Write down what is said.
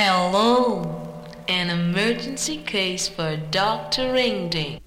Hello, an emergency case for Dr. Ringding.